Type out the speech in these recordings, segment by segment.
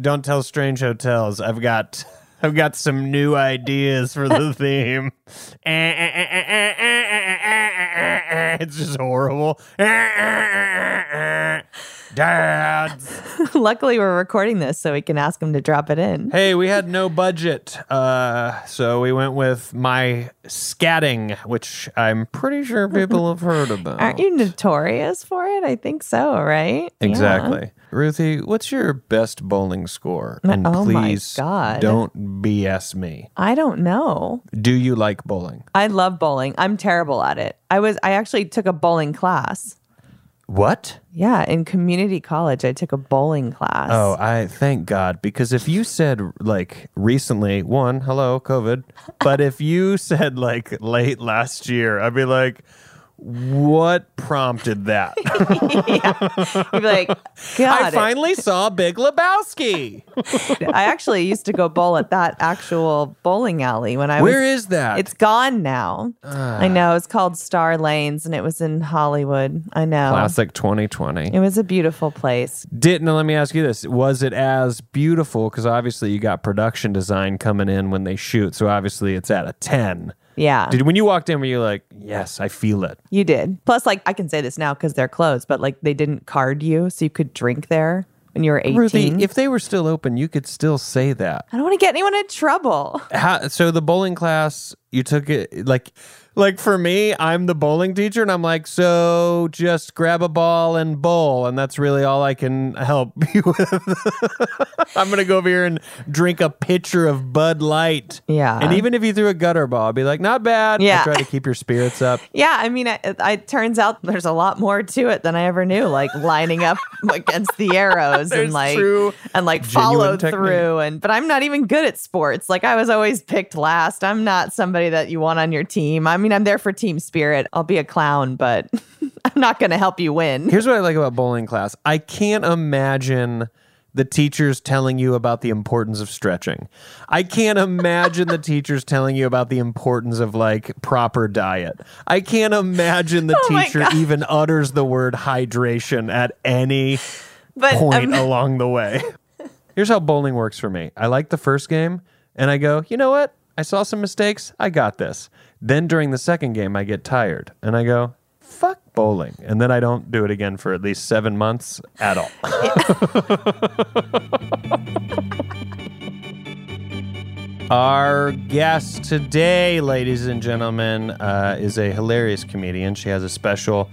Don't tell strange hotels. I've got I've got some new ideas for the theme. it's just horrible. Dads. Luckily, we're recording this so we can ask him to drop it in. Hey, we had no budget, uh, so we went with my scatting, which I'm pretty sure people have heard about. Aren't you notorious for it? I think so, right? Yeah. Exactly. Ruthie, what's your best bowling score? And oh please God. don't BS me. I don't know. Do you like bowling? I love bowling. I'm terrible at it. I was I actually took a bowling class. What? Yeah, in community college, I took a bowling class. Oh, I thank God because if you said like recently, one, hello, COVID, but if you said like late last year, I'd be like, what prompted that? You'd be like, God, I finally saw Big Lebowski. I actually used to go bowl at that actual bowling alley when I was. Where is that? It's gone now. Ah. I know. It's called Star Lanes and it was in Hollywood. I know. Classic 2020. It was a beautiful place. Didn't, let me ask you this: Was it as beautiful? Because obviously you got production design coming in when they shoot, so obviously it's at a ten. Yeah. Did when you walked in, were you like, "Yes, I feel it"? You did. Plus, like, I can say this now because they're closed, but like, they didn't card you so you could drink there when you were 18. Ruthie, if they were still open, you could still say that. I don't want to get anyone in trouble. How, so the bowling class, you took it like, like for me, I'm the bowling teacher, and I'm like, so just grab a ball and bowl, and that's really all I can help you with. I'm gonna go over here and drink a pitcher of Bud Light. Yeah. and even if you threw a gutter ball, I'd be like, not bad. Yeah. I try to keep your spirits up. Yeah. I mean, it, it turns out there's a lot more to it than I ever knew, like lining up against the arrows and like, and like follow technique. through. And, but I'm not even good at sports. Like, I was always picked last. I'm not somebody that you want on your team. I mean, I'm there for team spirit. I'll be a clown, but I'm not going to help you win. Here's what I like about bowling class. I can't imagine the teachers telling you about the importance of stretching. I can't imagine the teachers telling you about the importance of like proper diet. I can't imagine the Oh teacher even utters the word hydration at any But point um, along the way. Here's how bowling works for me. I like the first game and I go, "You know what? I saw some mistakes. I got this." Then during the second game I get tired and I go, "Fuck bowling." And then I don't do it again for at least 7 months at all. Our guest today, ladies and gentlemen, uh, is a hilarious comedian. She has a special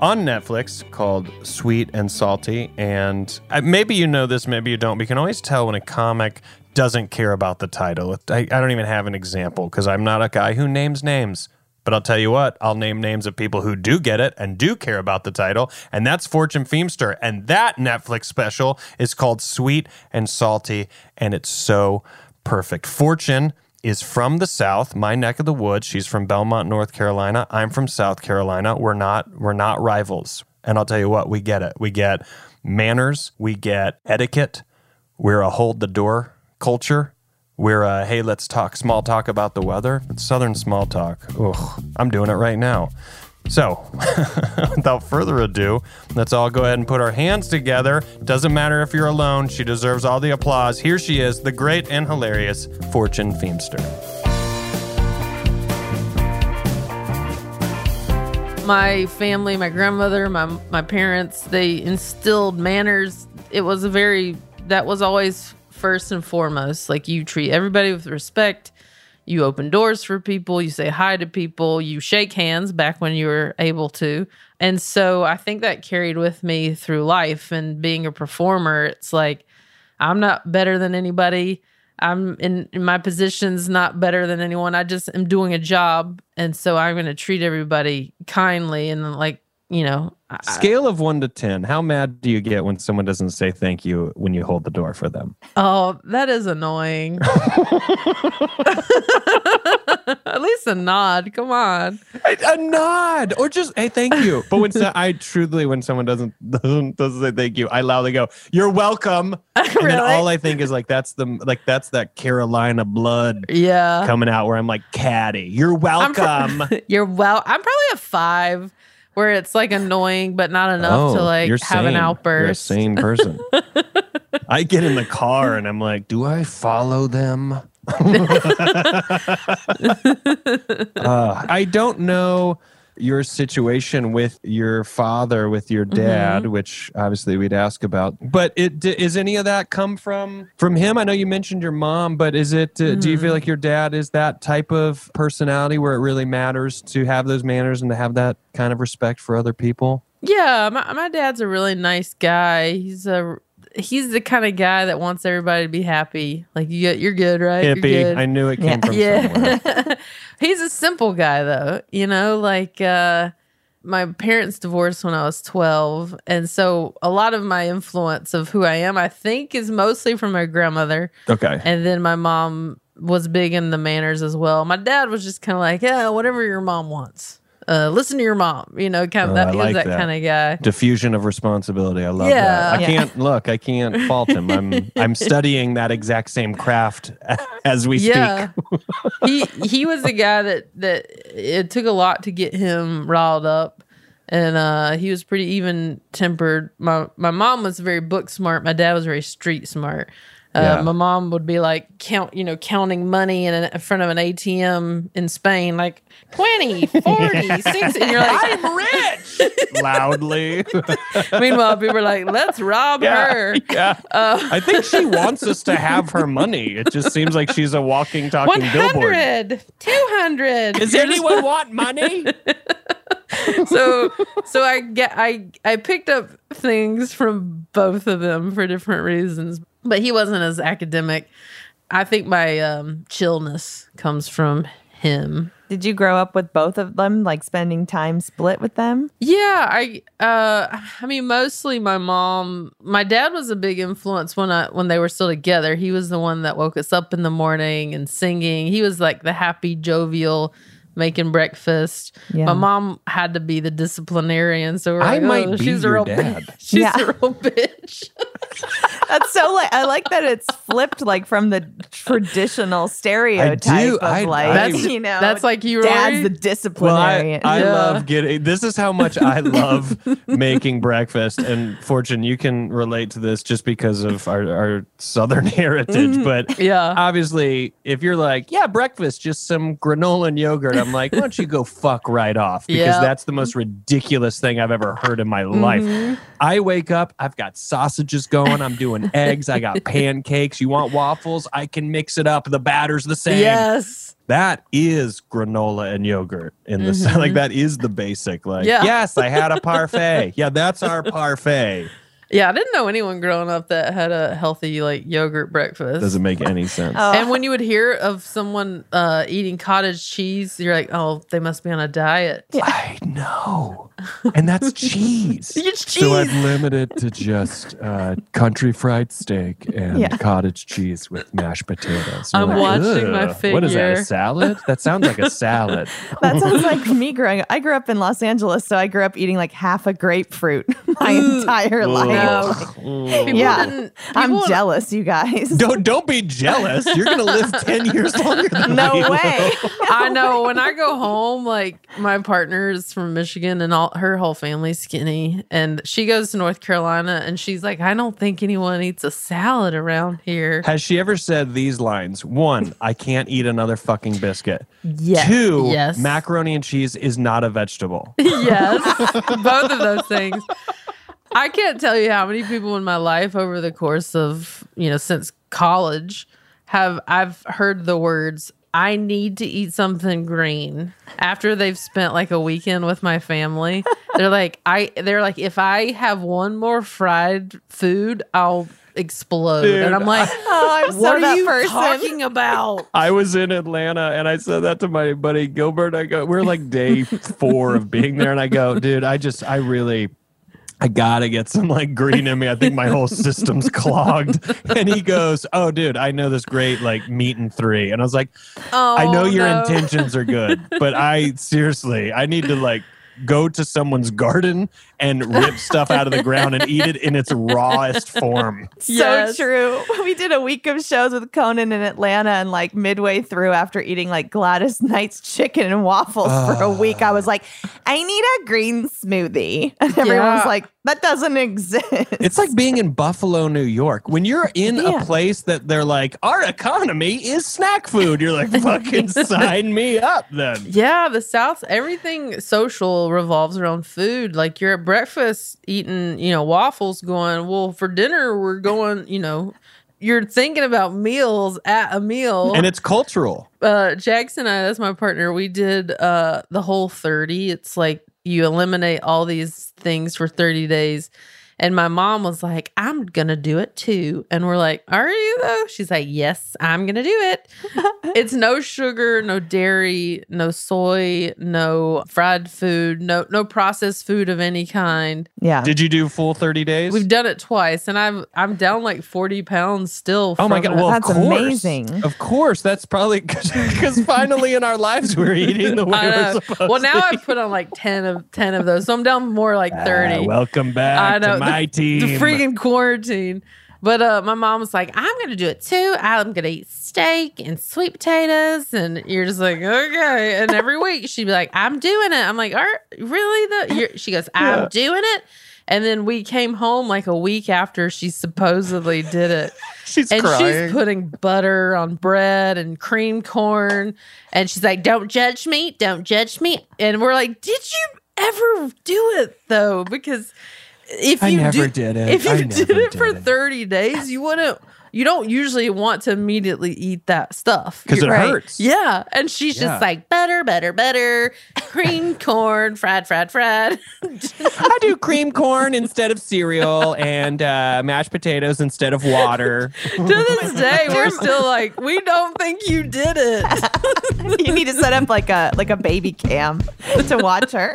on Netflix called Sweet and Salty. And uh, maybe you know this, maybe you don't. You can always tell when a comic doesn't care about the title. I, I don't even have an example because I'm not a guy who names names. But I'll tell you what, I'll name names of people who do get it and do care about the title, and that's Fortune Feemster. And that Netflix special is called Sweet and Salty, and it's so perfect. Fortune is from the South, my neck of the woods. She's from Belmont, North Carolina. I'm from South Carolina. We're not we're not rivals. And I'll tell you what, we get it. We get manners, we get etiquette. We're a hold the door culture. We're uh, hey, let's talk small talk about the weather. It's Southern small talk. Ugh, I'm doing it right now. So, without further ado, let's all go ahead and put our hands together. Doesn't matter if you're alone, she deserves all the applause. Here she is, the great and hilarious Fortune Feemster. my family, my grandmother, my my parents, they instilled manners. It was a very that was always first and foremost. Like you treat everybody with respect. You open doors for people, you say hi to people, you shake hands back when you were able to. And so I think that carried with me through life and being a performer, it's like I'm not better than anybody. I'm in, in my position's not better than anyone. I just am doing a job, and so I'm going to treat everybody kindly and like you know. I- Scale of one to 10, how mad do you get when someone doesn't say thank you when you hold the door for them? oh, that is annoying. At least a nod. Come on. A, a nod or just hey thank you but when so, i truly when someone doesn't doesn't, doesn't say thank you i loudly go you're welcome and then Really? all i think is like that's the like that's that carolina blood Yeah. coming out where i'm like caddy you're pro- welcome You're well. I'm probably a five, where it's like annoying, but not enough to like Oh, have an sane. You're a outburst. sane person i get in the car and i'm like do i follow them Uh, I don't know your situation with your father, with your dad, which obviously we'd ask about. But it d- is any of that come from from him? I know you mentioned your mom, but is it? Uh, Do you feel like your dad is that type of personality where it really matters to have those manners and to have that kind of respect for other people? Yeah, my my dad's a really nice guy. He's a he's the kind of guy that wants everybody to be happy. Like you, you're good, right? You're good. I knew it came from somewhere. yeah. he's a simple guy though. You know, like uh my parents divorced when I was 12, and so a lot of my influence of who I am, I think, is mostly from my grandmother. Okay. And then my mom was big in the manners as well. My dad was just kind of like, yeah, whatever your mom wants. Uh, listen to your mom. You know, kind of Oh, that. Like that, that. kind of guy. diffusion of responsibility. I love Yeah. that. I Yeah. can't look. I can't fault him. I'm I'm studying that exact same craft as we Yeah, speak. he he was the guy that that it took a lot to get him riled up, and uh, he was pretty even tempered. My my mom was very book smart. My dad was very street smart. Uh, Yeah. My mom would be like count, you know, counting money in, in front of an ATM in Spain, like 20, 40, 60. And you're like, I'm rich. Loudly. Meanwhile, people are like, let's rob her. yeah. Uh, I think she wants us to have her money. It just seems like she's a walking, talking billboard. 100, 200. Does anyone want money? so so I get I I picked up things from both of them for different reasons, but he wasn't as academic. I think my um, chillness comes from him. Did you grow up with both of them, like spending time split with them? Yeah, I uh I mean mostly my mom. My dad was a big influence when I when they were still together. He was the one that woke us up in the morning and singing. He was like the happy jovial making breakfast. Yeah. My mom had to be the disciplinarian, so we're I like, might oh, be she's your a real dad. bitch. She's Yeah. a real bitch. That's so like I like that it's flipped like from the traditional stereotype of I- like I- you know That's like you, dad's Rory? the Well, I, disciplinarian. I Yeah. love getting this is how much I love making breakfast. And Fortune, you can relate to this just because of our, our southern heritage. Mm-hmm. But Yeah. obviously, if you're like, yeah, breakfast, just some granola and yogurt, I'm like, why don't you go fuck right off? Because Yeah. that's the most ridiculous thing I've ever heard in my life. Mm-hmm. I wake up, I've got sausages going, I'm doing eggs, I got pancakes. You want waffles? I can mix it up. The batter's the same Yes. that is granola and yogurt in the like mm-hmm. that is the basic like Yeah. yes i had a parfait yeah that's our parfait Yeah, I didn't know anyone growing up that had a healthy like yogurt breakfast. doesn't make any sense Oh, and when you would hear of someone uh, eating cottage cheese, you're like, oh, they must be on a diet. i know and that's cheese. It's So I've limited to just uh, country fried steak and Yeah. cottage cheese with mashed potatoes. You're I'm watching my "Ugh, What is that? A salad? That sounds like a salad. That sounds like me growing up. I grew up in Los Angeles, so I grew up eating like half a grapefruit my entire life. No. People Yeah. didn't- I'm people- jealous, you guys. Don't don't be jealous. You're gonna live ten years longer than no we will. way. I know when I go home, like my partner is from Michigan and all her whole family's skinny, and she goes to North Carolina and she's like, I don't think anyone eats a salad around here. Has she ever said these lines? One, I can't eat another fucking biscuit. Yeah. Two, Yes. macaroni and cheese is not a vegetable. yes, both of those things. I can't tell you how many people in my life over the course of you know since college have I've heard the words I need to eat something green after they've spent like a weekend with my family. They're like I they're like if I have one more fried food, I'll explode. Dude, and I'm like, Oh, I'm so what are you person. talking about? I was in Atlanta and I said that to my buddy Gilbert. I go, we're like day four of being there, and I go, dude, I just, I really, I gotta get some like green in me. I think my whole system's clogged. And he goes, oh, dude, I know this great like meat and three, and I was like, Oh, I know oh, your no. intentions are good, but I seriously, I need to like go to someone's garden and rip stuff out of the ground and eat it in its rawest form. So Yes. true. We did a week of shows with Conan in Atlanta, and like midway through, after eating like Gladys Knight's chicken and waffles for a ah. week, I was like, I need a green smoothie. And everyone's Yeah. like, that doesn't exist. It's like being in Buffalo, New York. When you're in Yeah. a place that they're like, our economy is snack food, you're like, fucking sign me up then. Yeah, the South, everything social revolves around food. Like you're at breakfast eating, you know, waffles, going, well, for dinner, we're going, you know, you're thinking about meals at a meal. And it's cultural. uh, Jackson and I, that's my partner, we did uh, the whole 30. It's like you eliminate all these things for 30 days. And my mom was like, I'm going to do it too. And we're like, Are you though? She's like, Yes, I'm going to do it. it's no sugar, no dairy, no soy, no fried food, no no processed food of any kind. yeah. Did you do full 30 days? We've done it twice and I'm I'm down like 40 pounds still. Oh my god! it. Well, That's of course, amazing. Of course, that's probably because finally in our lives we're eating the way we're know. supposed Well, now to. I've put on like 10 of 10 of those. So I'm down more like 30. Ah, welcome back I know. My the, team. The freaking quarantine. But uh, my mom was like, I'm going to do it too. I'm going to eat steak and sweet potatoes. And you're just like, okay. And every week she'd be like, I'm doing it. I'm like, Are really? The you're, She goes, I'm doing it. And then we came home like a week after she supposedly did it. she's and crying. she's putting butter on bread and cream corn. And she's like, Don't judge me. Don't judge me. And we're like, Did you ever do it though? Because if I you never do- did it. If you I did it for did it. 30 days, you wouldn't you don't usually want to immediately eat that stuff. because it Right. hurts. Yeah. And she's Yeah. just like better, better, better, cream corn, fried, fried, fried. I do cream corn instead of cereal and uh, mashed potatoes instead of water. to this day, we're still like, we don't think you did it. you need to set up like a like a baby cam to watch her.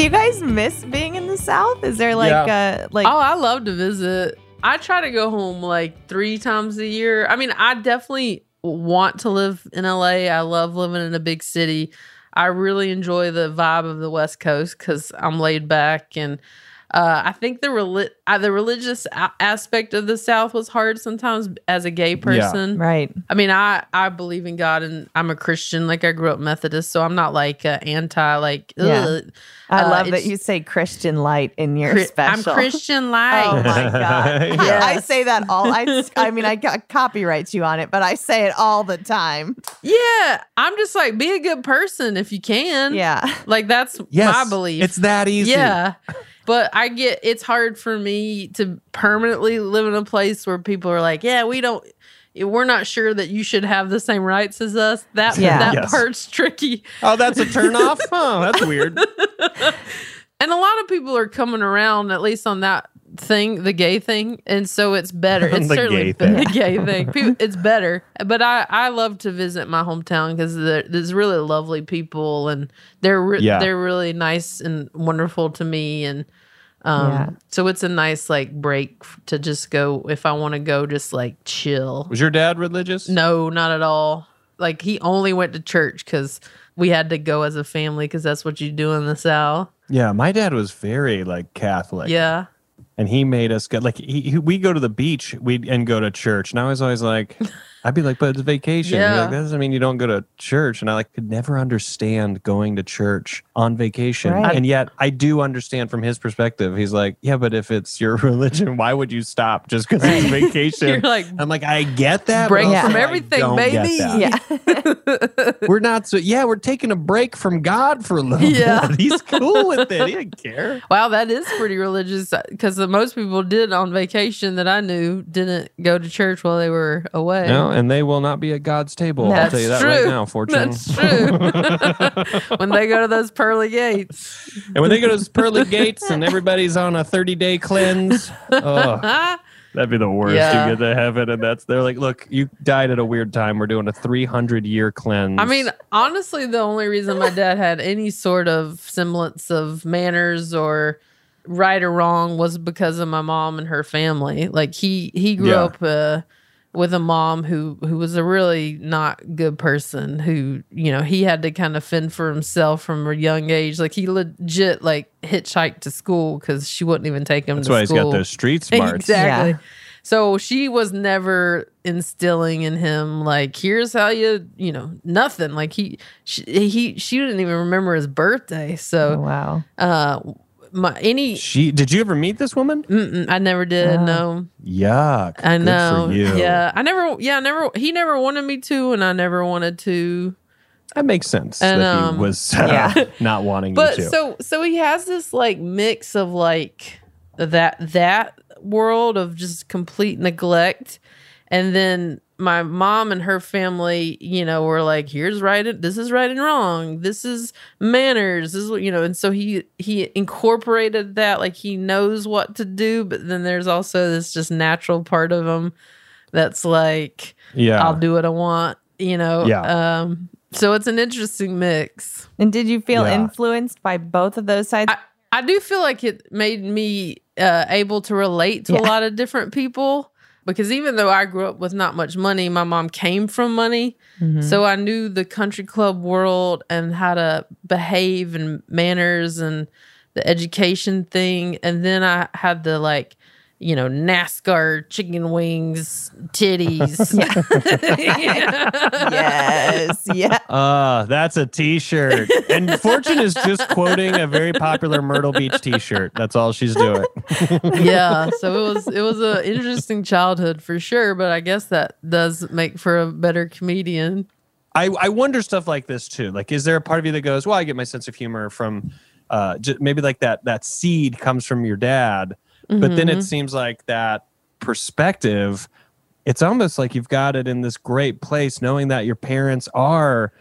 Do you guys miss being in the South? Is there like a like oh, I love to visit. I try to go home like three times a year. I mean, I definitely want to live in LA. I love living in a big city. I really enjoy the vibe of the West Coast because I'm laid back and Uh, I think the reli- uh, the religious a- aspect of the South was hard sometimes as a gay person. Right. I mean, I I believe in God and I'm a Christian. Like I grew up Methodist, so I'm not like uh, anti. Like Yeah. I Uh, love that you say Christian light in your Chri- I'm special. Christian light. Oh my god! Yeah. I say that all. I, I mean, I got copyright you on it, but I say it all the time. Yeah, I'm just like be a good person if you can. Yeah, like that's Yes, my belief. It's that easy. Yeah. But I get it's hard for me to permanently live in a place where people are like, yeah, we don't we're not sure that you should have the same rights as us. That Yeah. that Yes. part's tricky. Oh, that's a turnoff? oh, that's weird. And a lot of people are coming around at least on that thing, the gay thing, and so it's better. It's The certainly gay be- the gay thing. People, it's better. But I I love to visit my hometown because there's really lovely people and they're re- Yeah. they're really nice and wonderful to me and um Yeah. so it's a nice like break to just go if I want to go just like chill. Was your dad religious? No, not at all. Like he only went to church because we had to go as a family because that's what you do in the South. Yeah, my dad was very like Catholic. Yeah. and he made us go like he, he- we go to the beach we and go to church and i was always like i'd be like but it's vacation Yeah. like that doesn't mean you don't go to church and i like could never understand going to church on vacation Right. and yet i do understand from his perspective he's like yeah but if it's your religion why would you stop just because it's vacation You're like, i'm like i get that break but also from I everything, baby. yeah. we're not so yeah we're taking a break from god for a little Yeah. bit he's cool with it he didn't care Wow, that is pretty religious because the most people did on vacation that I knew didn't go to church while they were away. No, and they will not be at God's table. I'll tell you that true. right now, Fortune. That's true. when they go to those pearly gates. And when they go to those pearly gates and everybody's on a 30 day cleanse, oh, that'd be the worst. Yeah. You get to heaven and that's, they're like, look, you died at a weird time. We're doing a 300 year cleanse. I mean, honestly, the only reason my dad had any sort of semblance of manners or right or wrong was because of my mom and her family. Like he he grew Yeah. up uh, with a mom who who was a really not good person. Who you know he had to kind of fend for himself from a young age. Like he legit like hitchhiked to school because she wouldn't even take him that's to why he's school. got those street smarts. Exactly. Yeah. So she was never instilling in him like, here's how you, you know, nothing. Like he, she, he, she didn't even remember his birthday. Oh, So, wow. uh, my any, She, did you ever meet this woman? mm-mm, I never did. Oh. No, Yuck. I Good know. for you. Yeah, I never. Yeah, I never. He never wanted me to, and I never wanted to. That makes sense And, that um, he was uh, yeah. not wanting But you to. so, so he has this like mix of like that that world of just complete neglect, and then my mom and her family, you know, were like, "Here's right, and- this is right and wrong. This is manners. This is what you know." And so he he incorporated that, like he knows what to do, but then there's also this just natural part of him that's like, yeah. "I'll do what I want," you know. Yeah. Um. So it's an interesting mix. And did you feel Yeah. influenced by both of those sides? I, I do feel like it made me uh, able to relate to a lot of different people because even though I grew up with not much money, my mom came from money. Mm-hmm. So I knew the country club world and how to behave and manners and the education thing. And then I had the like, you know, NASCAR chicken wings, titties. yes. Yeah. Uh, that's a t-shirt. And Fortune is just quoting a very popular Myrtle Beach t-shirt. That's all she's doing. yeah so it was it was an interesting childhood for sure but i guess that does make for a better comedian I, I wonder stuff like this too. Like, is there a part of you that goes, "Well, I get my sense of humor from uh, j- maybe like that that seed comes from your dad," but then it mm-hmm. seems like that perspective. It's almost like you've got it in this great place, knowing that your parents are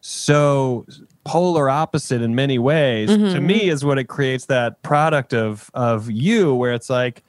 so polar opposite in many ways. To me, mm-hmm. is what it creates that product of of you, where it's like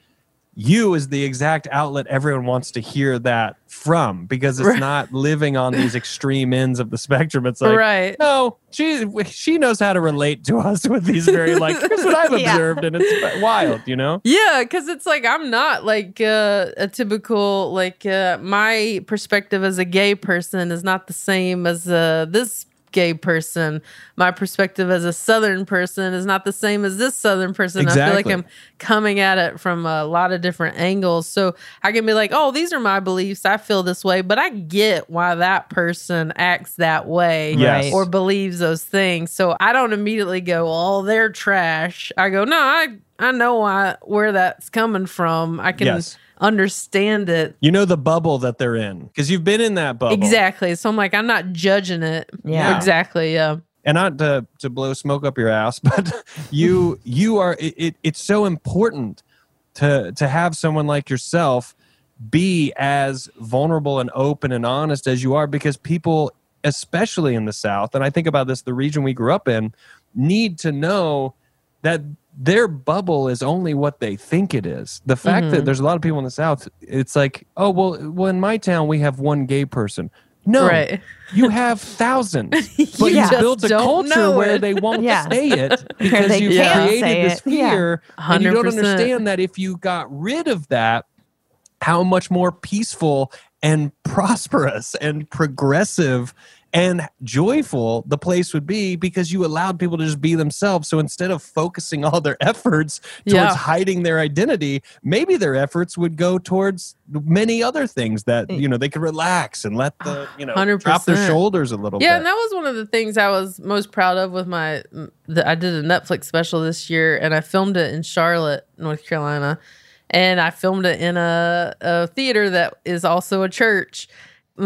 you is the exact outlet everyone wants to hear that from because it's Right. not living on these extreme ends of the spectrum. It's like, right no, she she knows how to relate to us with these very like here's what I've Yeah. observed, and it's wild, you know. yeah because it's like i'm not like uh, a typical like uh, my perspective as a gay person is not the same as uh, this gay person. My perspective as a Southern person is not the same as this Southern person. I feel like I'm coming at it from a lot of different angles. So I can be like, oh, these are my beliefs. I feel this way, but I get why that person acts that way Yes. or believes those things. So I don't immediately go, oh, they're trash. I go, no, I, I know why, where that's coming from. I can Yes. Understand it. You know the bubble that they're in because you've been in that bubble. Exactly. So I'm like, I'm not judging it. Yeah. Exactly. Yeah. and not to, to blow smoke up your ass, but you you are it, it, it's so important to to have someone like yourself be as vulnerable and open and honest as you are because people especially in the south and i think about this the region we grew up in need to know that their bubble is only what they think it is the fact Mm-hmm. that there's a lot of people in the south it's like oh well well in my town we have one gay person no Right. you have thousands but You you built a culture where they won't Yeah. say it because you can't created this it. Yeah. fear and you don't understand that if you got rid of that how much more peaceful and prosperous and progressive and joyful the place would be because you allowed people to just be themselves. So instead of focusing all their efforts towards Yeah. hiding their identity, maybe their efforts would go towards many other things that mm. you know they could relax and let the ah, you know drop their shoulders a little bit. Yeah, bit. and that was one of the things I was most proud of with my. The, I did a Netflix special this year, and I filmed it in Charlotte, North Carolina, and I filmed it in a, a theater that is also a church,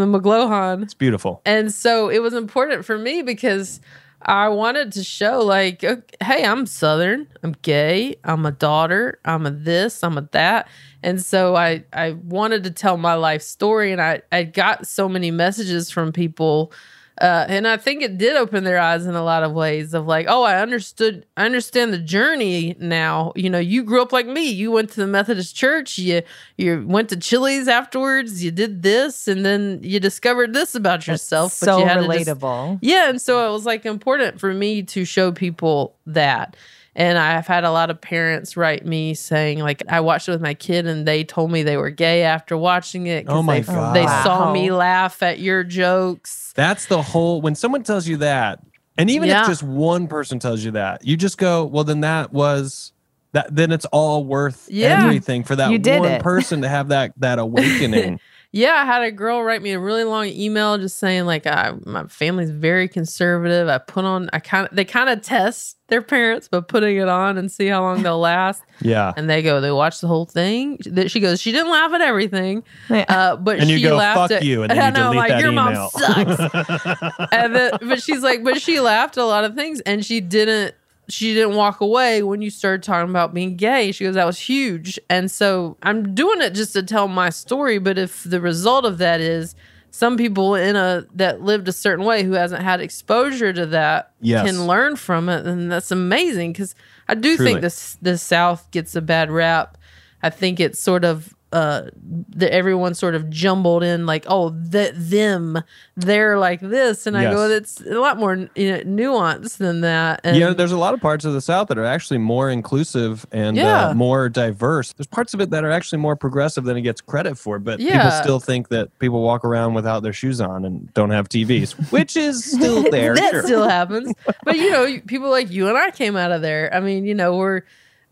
the McGlohon. it's beautiful. And so it was important for me because I wanted to show, like, hey, I'm Southern, I'm gay, I'm a daughter, I'm a this, I'm a that. And so I, I wanted to tell my life story, and I, I got so many messages from people. Uh, and I think it did open their eyes in a lot of ways of like, oh, I understood, I understand the journey now. You know, you grew up like me. You went to the Methodist church. You you went to Chili's afterwards. You did this, and then you discovered this about yourself. so you had to just- relatable. yeah, and so it was like important for me to show people that. And I've had a lot of parents write me saying, like, I watched it with my kid and they told me they were gay after watching it. 'cause Oh my they, God. They Wow. saw me laugh at your jokes. That's the whole when someone tells you that, and even Yeah. if just one person tells you that, you just go, well, then that was that. Then it's all worth Yeah. everything for that You did one it. person to have that that awakening. Yeah, I had a girl write me a really long email just saying like I, my family's very conservative. I put on I kind of they kind of test their parents by putting it on and see how long they'll last. yeah, And they go, they watch the whole thing. That she goes, she didn't laugh at everything, uh, but And you she go, laughed "Fuck at you," and then I you I'm delete like, that your email. mom sucks. and then, but she's like, but she laughed at a lot of things, and she didn't. She didn't walk away when you started talking about being gay. She goes, that was huge. And so I'm doing it just to tell my story. But if the result of that is some people in a that lived a certain way who hasn't had exposure to that Yes. can learn from it, then that's amazing. Because I do Truly. think this the South gets a bad rap. I think it's sort of uh the, everyone sort of jumbled in like oh that them they're like this and I go Yes. it's a lot more you know, nuanced than that and yeah. There's a lot of parts of the South that are actually more inclusive and Yeah. uh, more diverse. There's parts of it that are actually more progressive than it gets credit for, but people still think that people walk around without their shoes on and don't have TVs, which is still there. that sure. still happens. But you know, people like you and I came out of there. I mean, you know, we're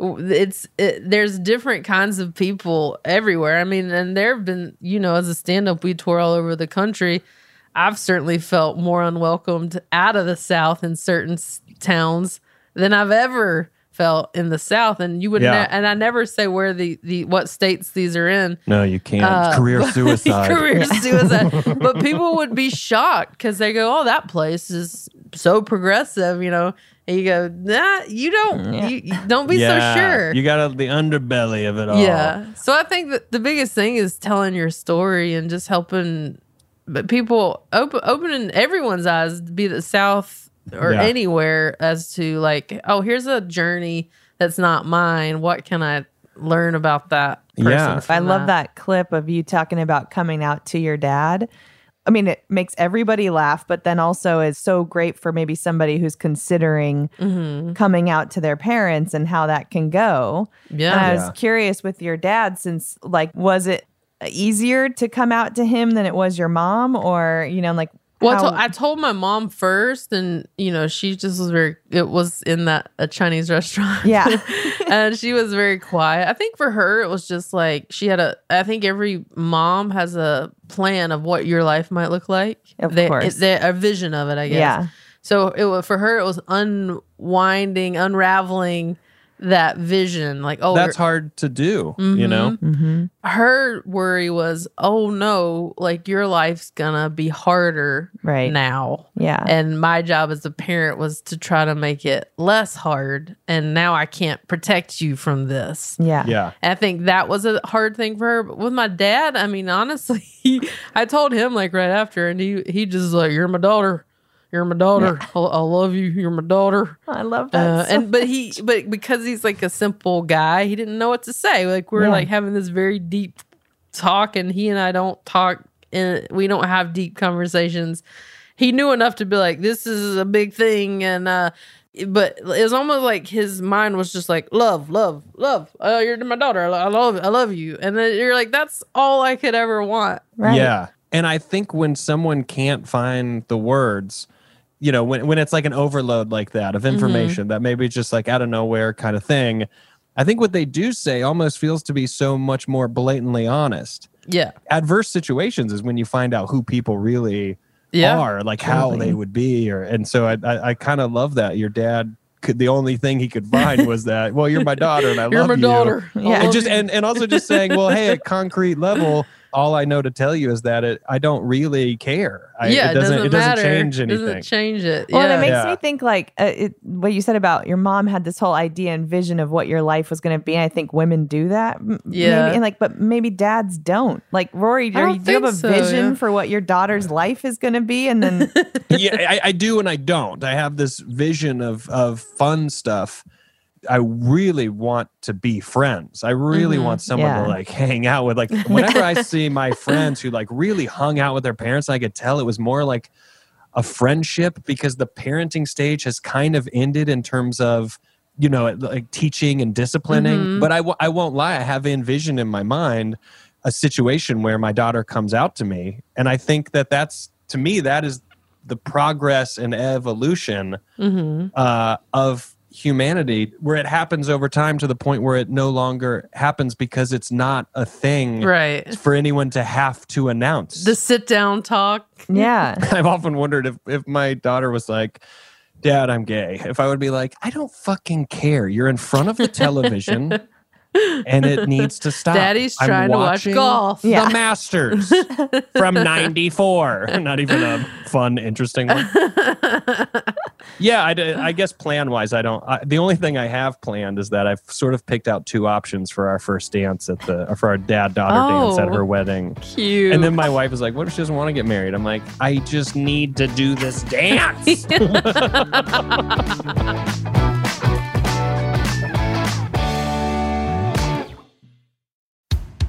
it's it, there's different kinds of people everywhere. I mean, and there have been, you know, as a stand up, we tour all over the country. I've certainly felt more unwelcomed out of the South in certain s- towns than I've ever felt in the South. And you would, Yeah. ne- and I never say where the the what states these are in. No, you can't. Uh, Career suicide. career suicide. but people would be shocked because they go, "Oh, that place is so progressive," you know. And you go, "Nah, you don't. You, you don't be yeah, so sure." You got the underbelly of it all. yeah. So I think that the biggest thing is telling your story and just helping, but people open opening everyone's eyes, be the South or Yeah. anywhere, as to like, oh, here's a journey that's not mine. What can I learn about that? Person Yeah. from I love that clip of you talking about coming out to your dad. I mean, it makes everybody laugh, but then also is so great for maybe somebody who's considering Mm-hmm. coming out to their parents and how that can go. Yeah. And I Yeah. was curious with your dad, since like, was it easier to come out to him than it was your mom? Or, you know, like, Well, I, I told my mom first, and you know, she just was very. It was in that a Chinese restaurant. Yeah. and she was very quiet. I think for her, it was just like she had a. I think every mom has a plan of what your life might look like. Of they, course. they, a vision of it. I guess. Yeah. So it for her. It was unwinding, unraveling that vision. Like, oh, That's hard to do, you know? Mm-hmm. her worry was, oh no, like your life's gonna be harder Right. now. Yeah. And my job as a parent was to try to make it less hard. And now I can't protect you from this. yeah. Yeah. And I think that was a hard thing for her. But with my dad, I mean, honestly, I told him like right after, and he he just like, "You're my daughter, you're my daughter. I, I love you. You're my daughter." I love that. Uh, so and but he but because he's like a simple guy, he didn't know what to say. Like we're Yeah. like having this very deep talk, and he and I don't talk, and we don't have deep conversations. He knew enough to be like, "This is a big thing," and uh, but it was almost like his mind was just like, "Love, love, love. Uh, you're my daughter. I lo- I love, I love you." And then you're like, "That's all I could ever want." right. Yeah. And I think when someone can't find the words, you know, when, when it's like an overload like that of mm-hmm. information that maybe just like out of nowhere kind of thing, I think what they do say almost feels to be so much more blatantly honest. Yeah, Adverse situations is when you find out who people really yeah. are, like how they would be, or and so I I, I kind of love that your dad could the only thing he could find was that well you're my daughter and I You're love my you. daughter. I Yeah. and just you. and, and also just saying well hey at concrete level all I know to tell you is that it I don't really care. I, yeah, it doesn't it doesn't matter. change anything. It doesn't change it. Well, and it makes Yeah. me think like uh, it, what you said about your mom had this whole idea and vision of what your life was going to be. And I think women do that. m- Yeah. Maybe, and like, but maybe dads don't. Like Rory, do you, don't you have a so, vision yeah. for what your daughter's life is going to be? And then, yeah, I, I do and I don't. I have this vision of of fun stuff. I really want to be friends. I really Mhm. want someone Yeah. to like hang out with. Like whenever I see my friends who like really hung out with their parents, I could tell it was more like a friendship because the parenting stage has kind of ended in terms of you know like teaching and disciplining. Mhm. But I w- I won't lie, I have envisioned in my mind a situation where my daughter comes out to me, and I think that that's to me that is the progress and evolution Mhm. uh, of humanity where it happens over time to the point where it no longer happens because it's not a thing Right. for anyone to have to announce. The sit down talk. yeah, I've often wondered if, if my daughter was like, Dad, I'm gay. If I would be like, I don't fucking care. You're in front of the television and it needs to stop. Daddy's I'm trying to watch watching golf. Yeah. The Masters from 94. Not even a fun, interesting one. Yeah, I guess plan wise, I don't. I, the only thing I have planned is that I've sort of picked out two options for our first dance at the, for our dad daughter dance at Oh. her wedding. Cute. And then my wife is like, What if she doesn't want to get married? I'm like, I just need to do this dance.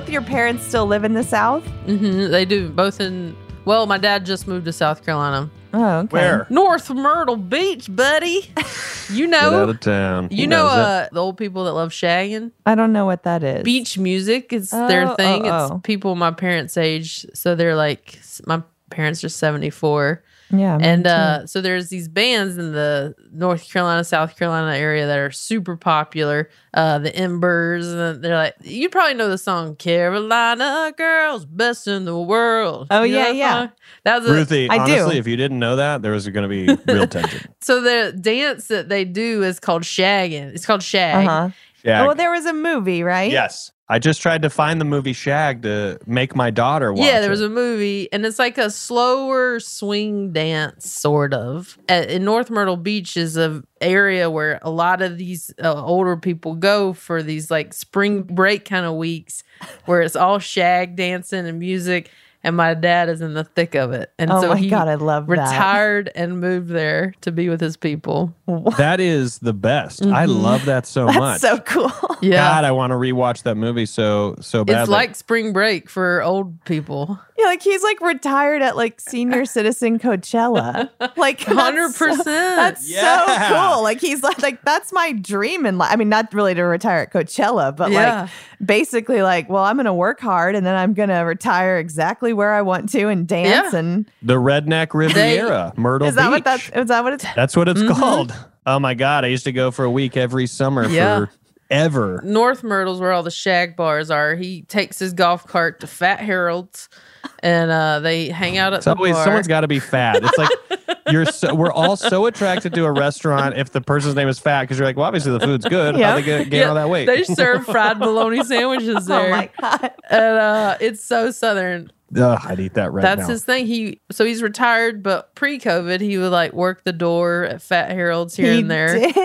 both your parents still live in the South? hmm they do both in. Well, my dad just moved to South Carolina, Oh, okay. Where? North Myrtle Beach, buddy. You Get out know, of town. He you know, knows uh, the old people that love shagging. I don't know what that is. Beach music is Oh, their thing. oh, oh. It's people my parents' age, so they're like my parents are seventy four. Yeah. and uh, so there's these bands in the North Carolina, South Carolina area that are super popular. Uh, the Embers, and they're like you probably know the song "Carolina Girls, Best in the World." Oh, You yeah, that yeah. song? That was a, Ruthie, I do. honestly, if you didn't know that, there was going to be real tension. so the dance that they do is called shagging. It's called shag, Uh-huh. Shag. Oh, there was a movie, right? yes. I just tried to find the movie Shag to make my daughter watch yeah, there was it. a movie, and it's like a slower swing dance, sort of. At, in North Myrtle Beach is a area where a lot of these uh, older people go for these like spring break kind of weeks, where it's all shag dancing and music. And my dad is in the thick of it, and Oh so my he God, I love that. retired and moved there to be with his people. That is the best. I mm-hmm. love that so That's much. so cool. Yeah, God, I want to rewatch that movie so so badly. it's like spring break for old people. Yeah, like he's like retired at like senior citizen Coachella. Like that's so- 100%. That's Yeah. so cool. Like he's like, like that's my dream in life. I mean, not really to retire at Coachella, but Yeah. like basically like, well, I'm gonna work hard and then I'm gonna retire exactly where I want to and dance Yeah. and the Redneck Riviera, Myrtle is that Beach. what that's is that what it's That's what it's Mm-hmm. called. Oh my god, I used to go for a week every summer Yeah. for ever. North Myrtle's where all the shag bars are. He takes his golf cart to Fat Harold's, and uh, they hang out at It's the always bar. someone's got to be fat. It's like you're so, we're all so attracted to a restaurant if the person's name is fat because you're like, well, obviously the food's good. Yeah. How they get, gain all that weight? They serve fried bologna sandwiches oh there, my god. and uh, it's so southern. Ugh, I'd eat that right now. That's now. his thing. He so he's retired, but pre-COVID, he would like work the door at Fat Harold's here He and there, did?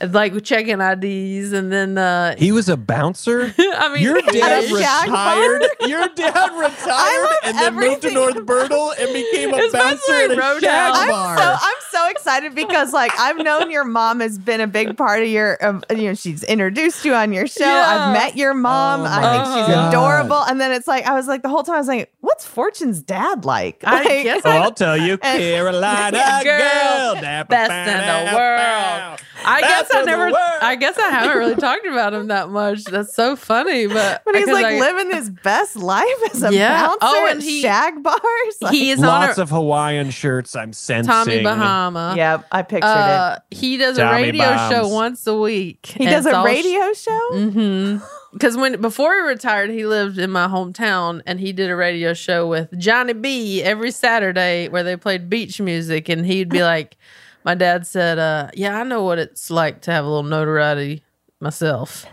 And, like checking IDs, and then uh, he was a bouncer. I mean, Your dad a shag retired. Your dad retired and then moved to North Myrtle and became a Especially bouncer at a Roadhouse. shag I'm bar. so I'm so excited because like I've known your mom has been a big part of your um, you know she's introduced you on your show. Yeah. I've met your mom. Oh I my think she's God. adorable. And then it's like I was like the whole time I was like, what's Fortune's dad like? I Like, guess Oh, I'll tell you, And- Carolina Girl, girl, best in the world. I guess I never. I guess I haven't really talked about him that much. That's so funny, but But he's like I- living his best life as a Yeah. bouncer Oh, at and he- shag bars. Like, He is Lots on of Hawaiian shirts. I'm a sensing. Tommy Bahama. Yep, I pictured Uh, he does a radio Bombs. show once a week. He does a radio show. Mm-hmm. Because when before he retired, he lived in my hometown, and he did a radio show with Johnny B every Saturday where they played beach music, and he'd be like, "My dad said, uh, yeah, I know what it's like to have a little notoriety myself.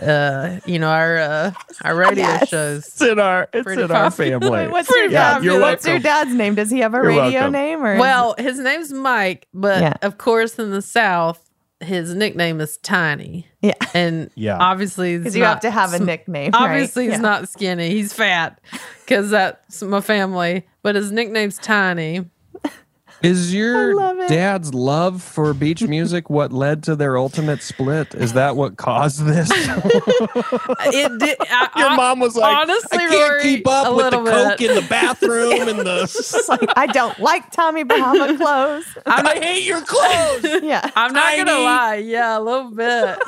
Uh, you know our uh, our radio Yes. shows. It's in our, it's Pretty in our family. What's Pretty your dad? popular. What's your dad's name? Does he have a You're radio welcome. name or is- Well, his name's Mike, but Yeah. of course in the South, his nickname is Tiny. yeah, And Yeah. obviously, because because you have to have a nickname. right? Obviously, he's Yeah. not skinny. He's fat because that's my family. But his nickname's Tiny. Is your love dad's love for beach music what led to their ultimate split? Is that what caused this? It did. I, Your mom was like, honestly, I can't Rory, keep up a with the little coke bit. in the bathroom and the. Like I don't like Tommy Bahama clothes. I hate your clothes. yeah, I'm not gonna lie. Yeah, a little bit.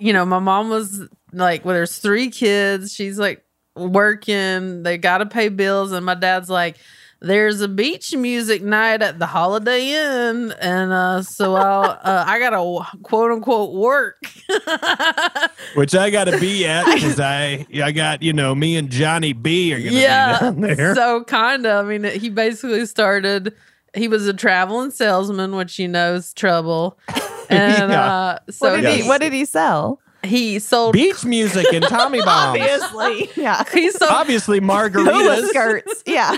you know, my mom was like, well, there's three kids. She's like working. They got to pay bills, and my dad's like. There's a beach music night at the Holiday Inn, and uh, so I'll, uh, I gotta quote unquote work. Which I got to be at because I I got you know me and Johnny B are gonna be down there. so kind of i mean he basically started he was a traveling salesman which you know is trouble and Yeah. uh so what did he, he? What did he sell? He sold Beach music and Tommy bombs. Obviously, yeah. he sold Obviously Hula margaritas, skirts. Yeah,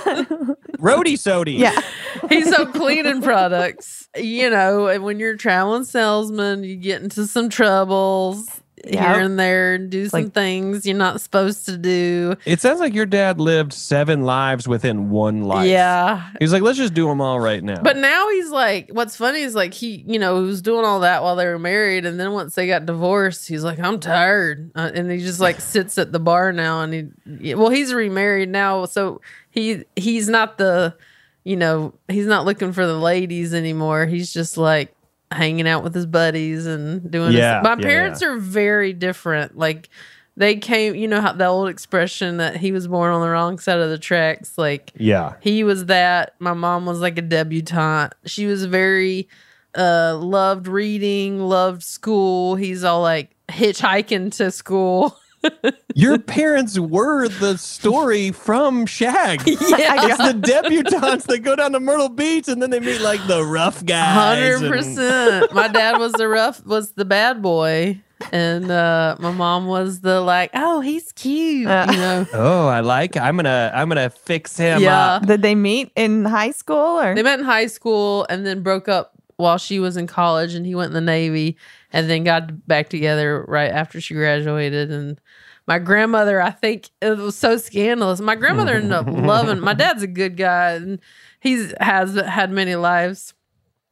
roadie sodies. yeah. he sold cleaning products you know and when you're a traveling salesman you get into some troubles Yep. here and there and do some like- things you're not supposed to do It sounds like your dad lived seven lives within one life. yeah He's like, let's just do them all right now. But now he's like, what's funny is like he, you know, he was doing all that while they were married, and then once they got divorced, he's like, I'm tired, uh, and he just like sits at the bar now, and he, well, he's remarried now, so he he's not the, you know, he's not looking for the ladies anymore. He's just like hanging out with his buddies and doing. Yeah, his, my yeah, parents are very different. Like they came, you know, how the old expression that he was born on the wrong side of the tracks, like yeah. he was that my mom was like a debutante she was very uh loved reading loved school he's all like hitchhiking to school Your parents were the story from Shag. yeah It's the debutantes that go down to Myrtle Beach and then they meet like the rough guys. Hundred and- percent. My dad was the rough, was the bad boy, and uh, my mom was the like, oh, he's cute, Uh. you know. Oh, I like. I'm gonna. I'm gonna fix him Yeah. up. Did they meet in high school or? They met in high school and then broke up while she was in college, and he went in the Navy, and then got back together right after she graduated. And my grandmother, I think it was so scandalous. My grandmother ended up loving. My dad's a good guy, and he's has had many lives.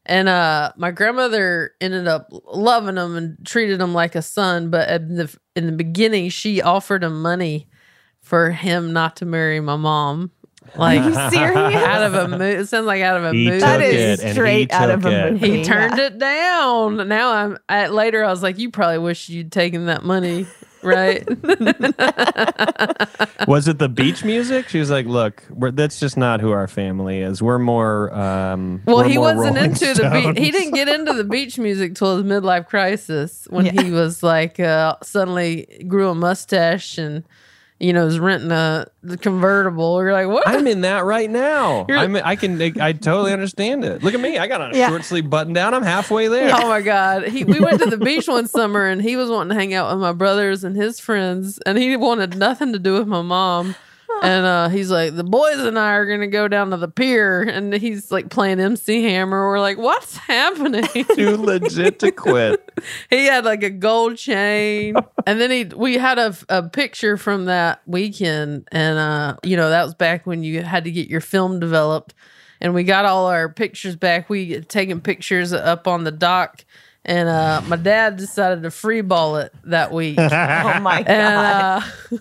And uh, my grandmother ended up loving him and treated him like a son. But in the in the beginning, she offered him money for him not to marry my mom. Like Are serious? out of a movie. It sounds like out of a He movie. that took is it, straight out of took a it. movie. he turned Yeah. it down. Now I'm at later. I was like, you probably wish you'd taken that money, right? Was it the beach music? She was like, "Look, we're, that's just not who our family is. We're more." Um, well, we're he more wasn't Rolling into the beat. He didn't get into the beach music till his midlife crisis when Yeah. he was like uh, suddenly grew a mustache and you know is renting a the convertible. You're like, what? I'm in that right now. I'm. I can. I totally understand it. Look at me. I got on a Yeah. short sleeve button down. I'm halfway there. Oh my god! He, we went to the beach one summer, and he was wanting to hang out with my brothers and his friends, and he wanted nothing to do with my mom. And uh, he's like, the boys and I are gonna go down to the pier, and he's like playing MC Hammer. We're like, what's happening? Too legit to quit. he had like a gold chain, and then he we had a, a picture from that weekend, and uh, you know that was back when you had to get your film developed, and we got all our pictures back. We had taken pictures up on the dock, and uh, my dad decided to freeball it that week. Oh my god. And uh,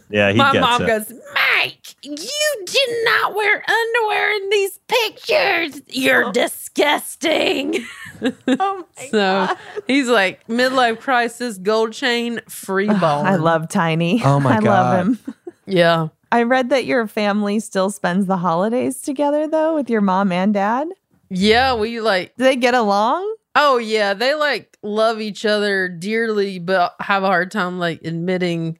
Yeah, he my gets mom it. goes, Mike, you did not wear underwear in these pictures. You're disgusting. oh my So god. he's like midlife crisis, gold chain, free ball. I love Tiny. Oh my I God. I love him. Yeah. I read that your family still spends the holidays together though with your mom and dad. Yeah, we like Do they get along? Oh yeah, they like love each other dearly, but have a hard time like admitting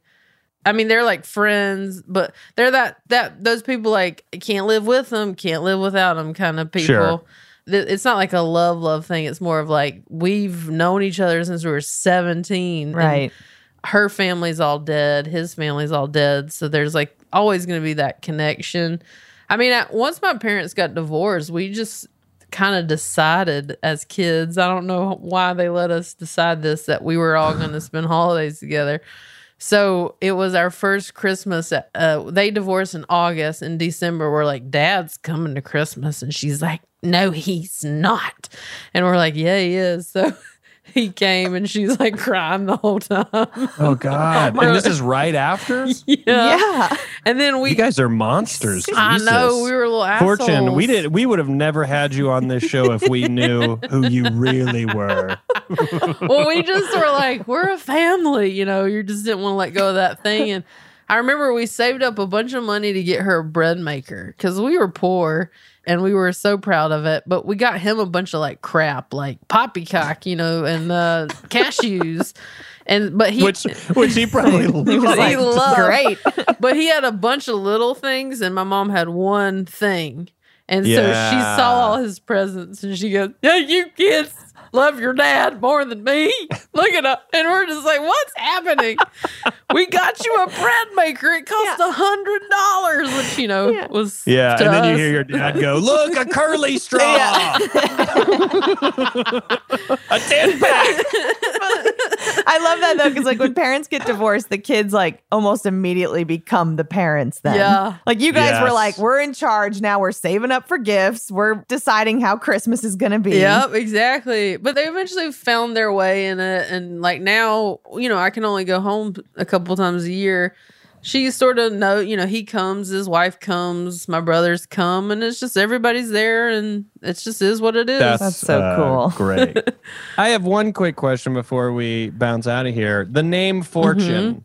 I mean, they're like friends, but they're that that those people like can't live with them, can't live without them kind of people. Sure. It's not like a love love thing. It's more of like we've known each other since we were seventeen, and Right. her family's all dead, his family's all dead. So there's like always going to be that connection. I mean, at, once my parents got divorced, we just kind of decided as kids. I don't know why they let us decide this that we were all going to spend holidays together. So it was our first Christmas. Uh, they divorced in August. In December, we're like, Dad's coming to Christmas. And she's like, No, he's not. And we're like, Yeah, he is. So he came and she's like crying the whole time. Oh God! and this is right after. yeah. Yeah. And then we, You guys are monsters. I know, we were little assholes. Fortune, we did. We would have never had you on this show if we knew who you really were. well, we just were like, we're a family, you know, you just didn't want to let go of that thing. And I remember we saved up a bunch of money to get her a bread maker because we were poor and we were so proud of it. But we got him a bunch of like crap, like poppycock, you know, and uh, cashews. And but he Which, which he probably He was loved. like, He loved- great. but he had a bunch of little things, and my mom had one thing. And so she saw all his presents, and she goes, "Yeah, you kids love your dad more than me. Look at up." And we're just like, "What's happening? we got you a bread maker. It cost a hundred dollars, which you know Yeah. was Yeah, to and then you hear your dad go, "Look, a curly straw, a ten pack." I that though, because like when parents get divorced, the kids like almost immediately become the parents then. Yeah. Like you guys were like, we're in charge now. We're saving up for gifts. We're deciding how Christmas is gonna be. Yep, exactly. But they eventually found their way in it. And like now, you know, I can only go home a couple times a year. She sort of know, you know, he comes, his wife comes, my brothers come, and it's just everybody's there and it just is what it is. That's so cool. Great. I have one quick question before we bounce out of here. The name Fortune. Mm-hmm.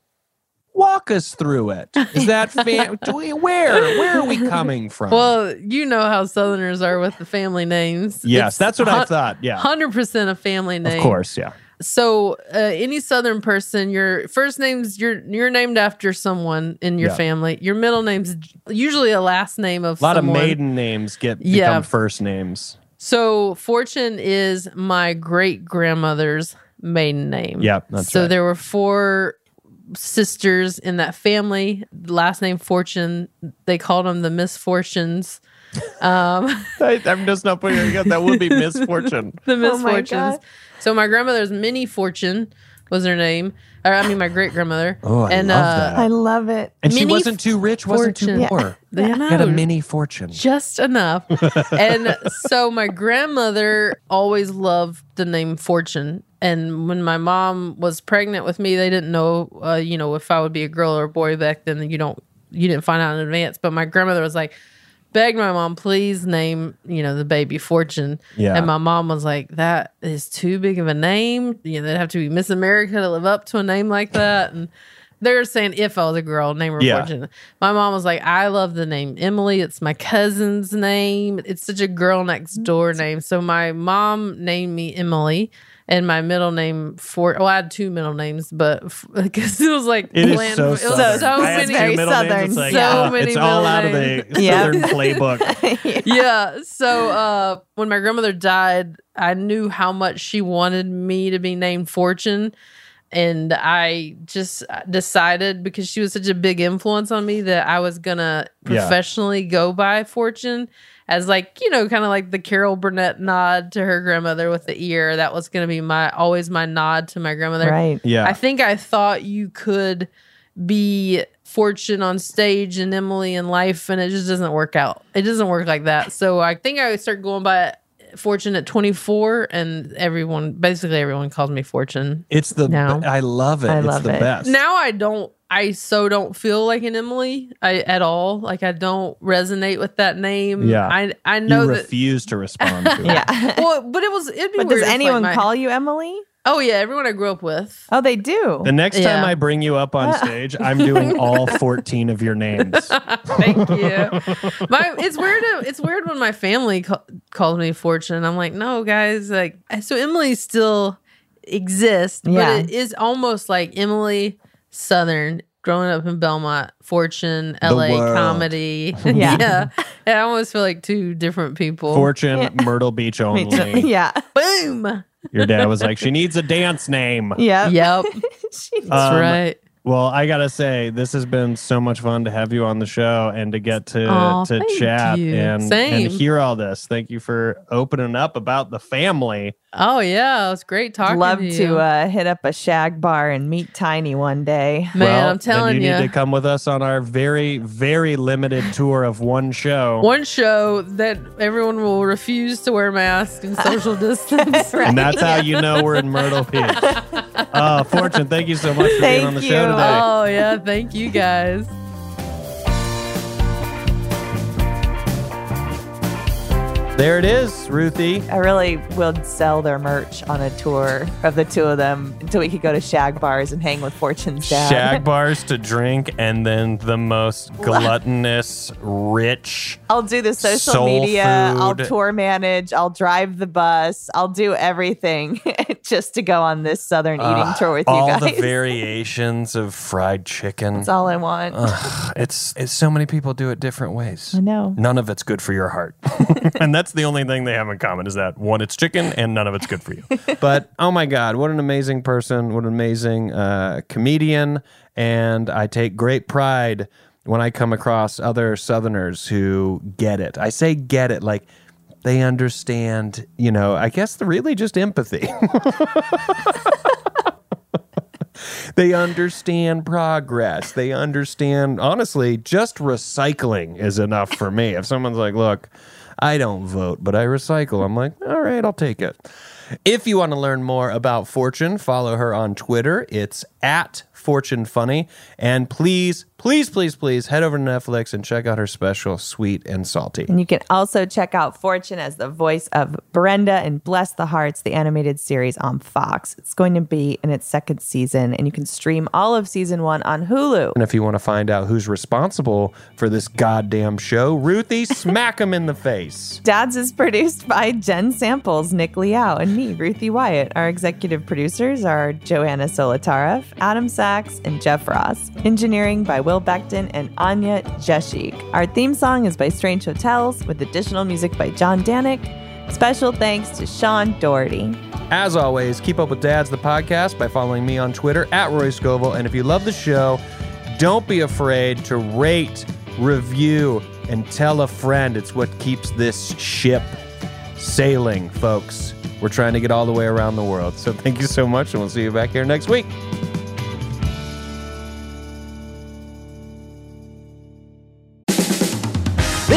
Walk us through it. Is that fam- do we, where? Where are we coming from? well, you know how Southerners are with the family names. yes, It's that's what I thought. Yeah, 100% a family name. of course. Yeah. So, uh, any Southern person, your first name's you're you're named after someone in your Yeah. family. Your middle name's usually a last name of A lot someone. of maiden names get become Yeah. first names. So, Fortune is my great grandmother's maiden name. Yep, that's so right. there were four sisters in that family. Last name Fortune. They called them the Misfortunes. Um, I, I'm just not putting it together. That would be misfortune. the Oh my misfortunes. God. So my grandmother's mini Fortune was her name. Or, I mean, my great grandmother. Oh, I and love uh, that. I love it. And she mini wasn't too rich, wasn't too poor. Yeah. I Had a mini fortune. just enough. and so my grandmother always loved the name Fortune. And when my mom was pregnant with me, they didn't know, uh, you know, if I would be a girl or a boy back then. You don't, you didn't find out in advance. But my grandmother was like, begged my mom, please name, you know, the baby Fortune. Yeah. And my mom was like, that is too big of a name. You know, they'd have to be Miss America to live up to a name like that. And they're saying if I was a girl, name her Yeah. Fortune. My mom was like, I love the name Emily. It's my cousin's name. It's such a girl next door mm. name. So my mom named me Emily. And my middle name for well, I had two middle names, but because it was like It so it was southern. so many very middle names. southern. It's like, So uh, many it's all out of the Yeah. southern playbook. yeah. So uh, when my grandmother died, I knew how much she wanted me to be named Fortune. And I just decided because she was such a big influence on me that I was going to Yeah. professionally go by Fortune as like, you know, kind of like the Carol Burnett nod to her grandmother with the ear. That was going to be my always my nod to my grandmother. Right. Yeah. I think I thought you could be Fortune on stage and Emily in life, and it just doesn't work out. It doesn't work like that. So I think I would start going by Fortune at 24, and everyone, basically everyone calls me Fortune. It's the No. I love it. I it's love the it. best. Now I don't. I so don't feel like an Emily I, at all. Like I don't resonate with that name. Yeah. I I you know that. refuse to respond to it. Yeah. Well, but it was. It'd be but weird does if, like, anyone my- call you Emily? Oh yeah, everyone I grew up with. Oh, they do. The next time I bring you up on stage, I'm doing all 14 of your names. Thank you. My it's weird. It's weird when my family ca- calls me Fortune. I'm like, no, guys. Like, so Emily still exists, Yeah. but it is almost like Emily Southern growing up in Belmont, Fortune, L.A. comedy. Yeah. yeah. I almost feel like two different people. Fortune, Myrtle Beach Me only. yeah. Boom. Your dad was like, she needs a dance name. Yep. Yep. She- That's Um, right. Well, I gotta say, this has been so much fun to have you on the show and to get to Aw, to chat you. and, Same. and hear all this. Thank you for opening up about the family. Oh yeah, it was great talking. Love to, you. to uh, hit up a shag bar and meet Tiny one day. Man, well, I'm telling you, you. need to come with us on our very, very limited tour of one show. one show that everyone will refuse to wear masks and social distance. And that's how you know we're in Myrtle Beach. Uh, Fortune, thank you so much for being on the you. show today. Oh yeah, thank you guys. There it is, Ruthie. I really would sell their merch on a tour of the two of them until we could go to shag bars and hang with Fortune's dad. Shag bars to drink, and then the most gluttonous, rich. I'll do the social media. I'll tour manage. I'll drive the bus. I'll do everything just to go on this southern uh, eating tour with you guys. all the variations of fried chicken. That's all I want. It's it's so many people do it different ways. I know. None of it's good for your heart. and that's the only thing they have in common is that one, it's chicken, and none of it's good for you. but oh my God, what an amazing person, what an amazing uh, comedian. And I take great pride when I come across other Southerners who get it. I say get it like they understand, you know, I guess the really just empathy. they understand progress. They understand, honestly, just recycling is enough for me. If someone's like, look, I don't vote, but I recycle, I'm like, all right, I'll take it. If you want to learn more about Fortune, follow her on Twitter. It's at Fortune Funny. And please, please, please, please head over to Netflix and check out her special, Sweet and Salty. And you can also check out Fortune as the voice of Brenda in Bless the Harts, the animated series on Fox. It's going to be in its second season, and you can stream all of season one on Hulu. And if you want to find out who's responsible for this goddamn show, Ruthie, smack him in the face. Dads is produced by Jen Samples, Nick Liao, and me, Ruthie Wyatt. Our executive producers are Joanna Solotaroff, Adam And Jeff Ross. Engineering by Will Beckton and Anya Jeshik. Our theme song is by Strange Hotels, with additional music by John Danick. Special thanks to Sean Doherty. As always, keep up with Dads the podcast by following me on Twitter at Rory Scovel. And if you love the show, don't be afraid to rate, review, and tell a friend. It's what keeps this ship sailing, folks. We're trying to get all the way around the world. So thank you so much, and we'll see you back here next week.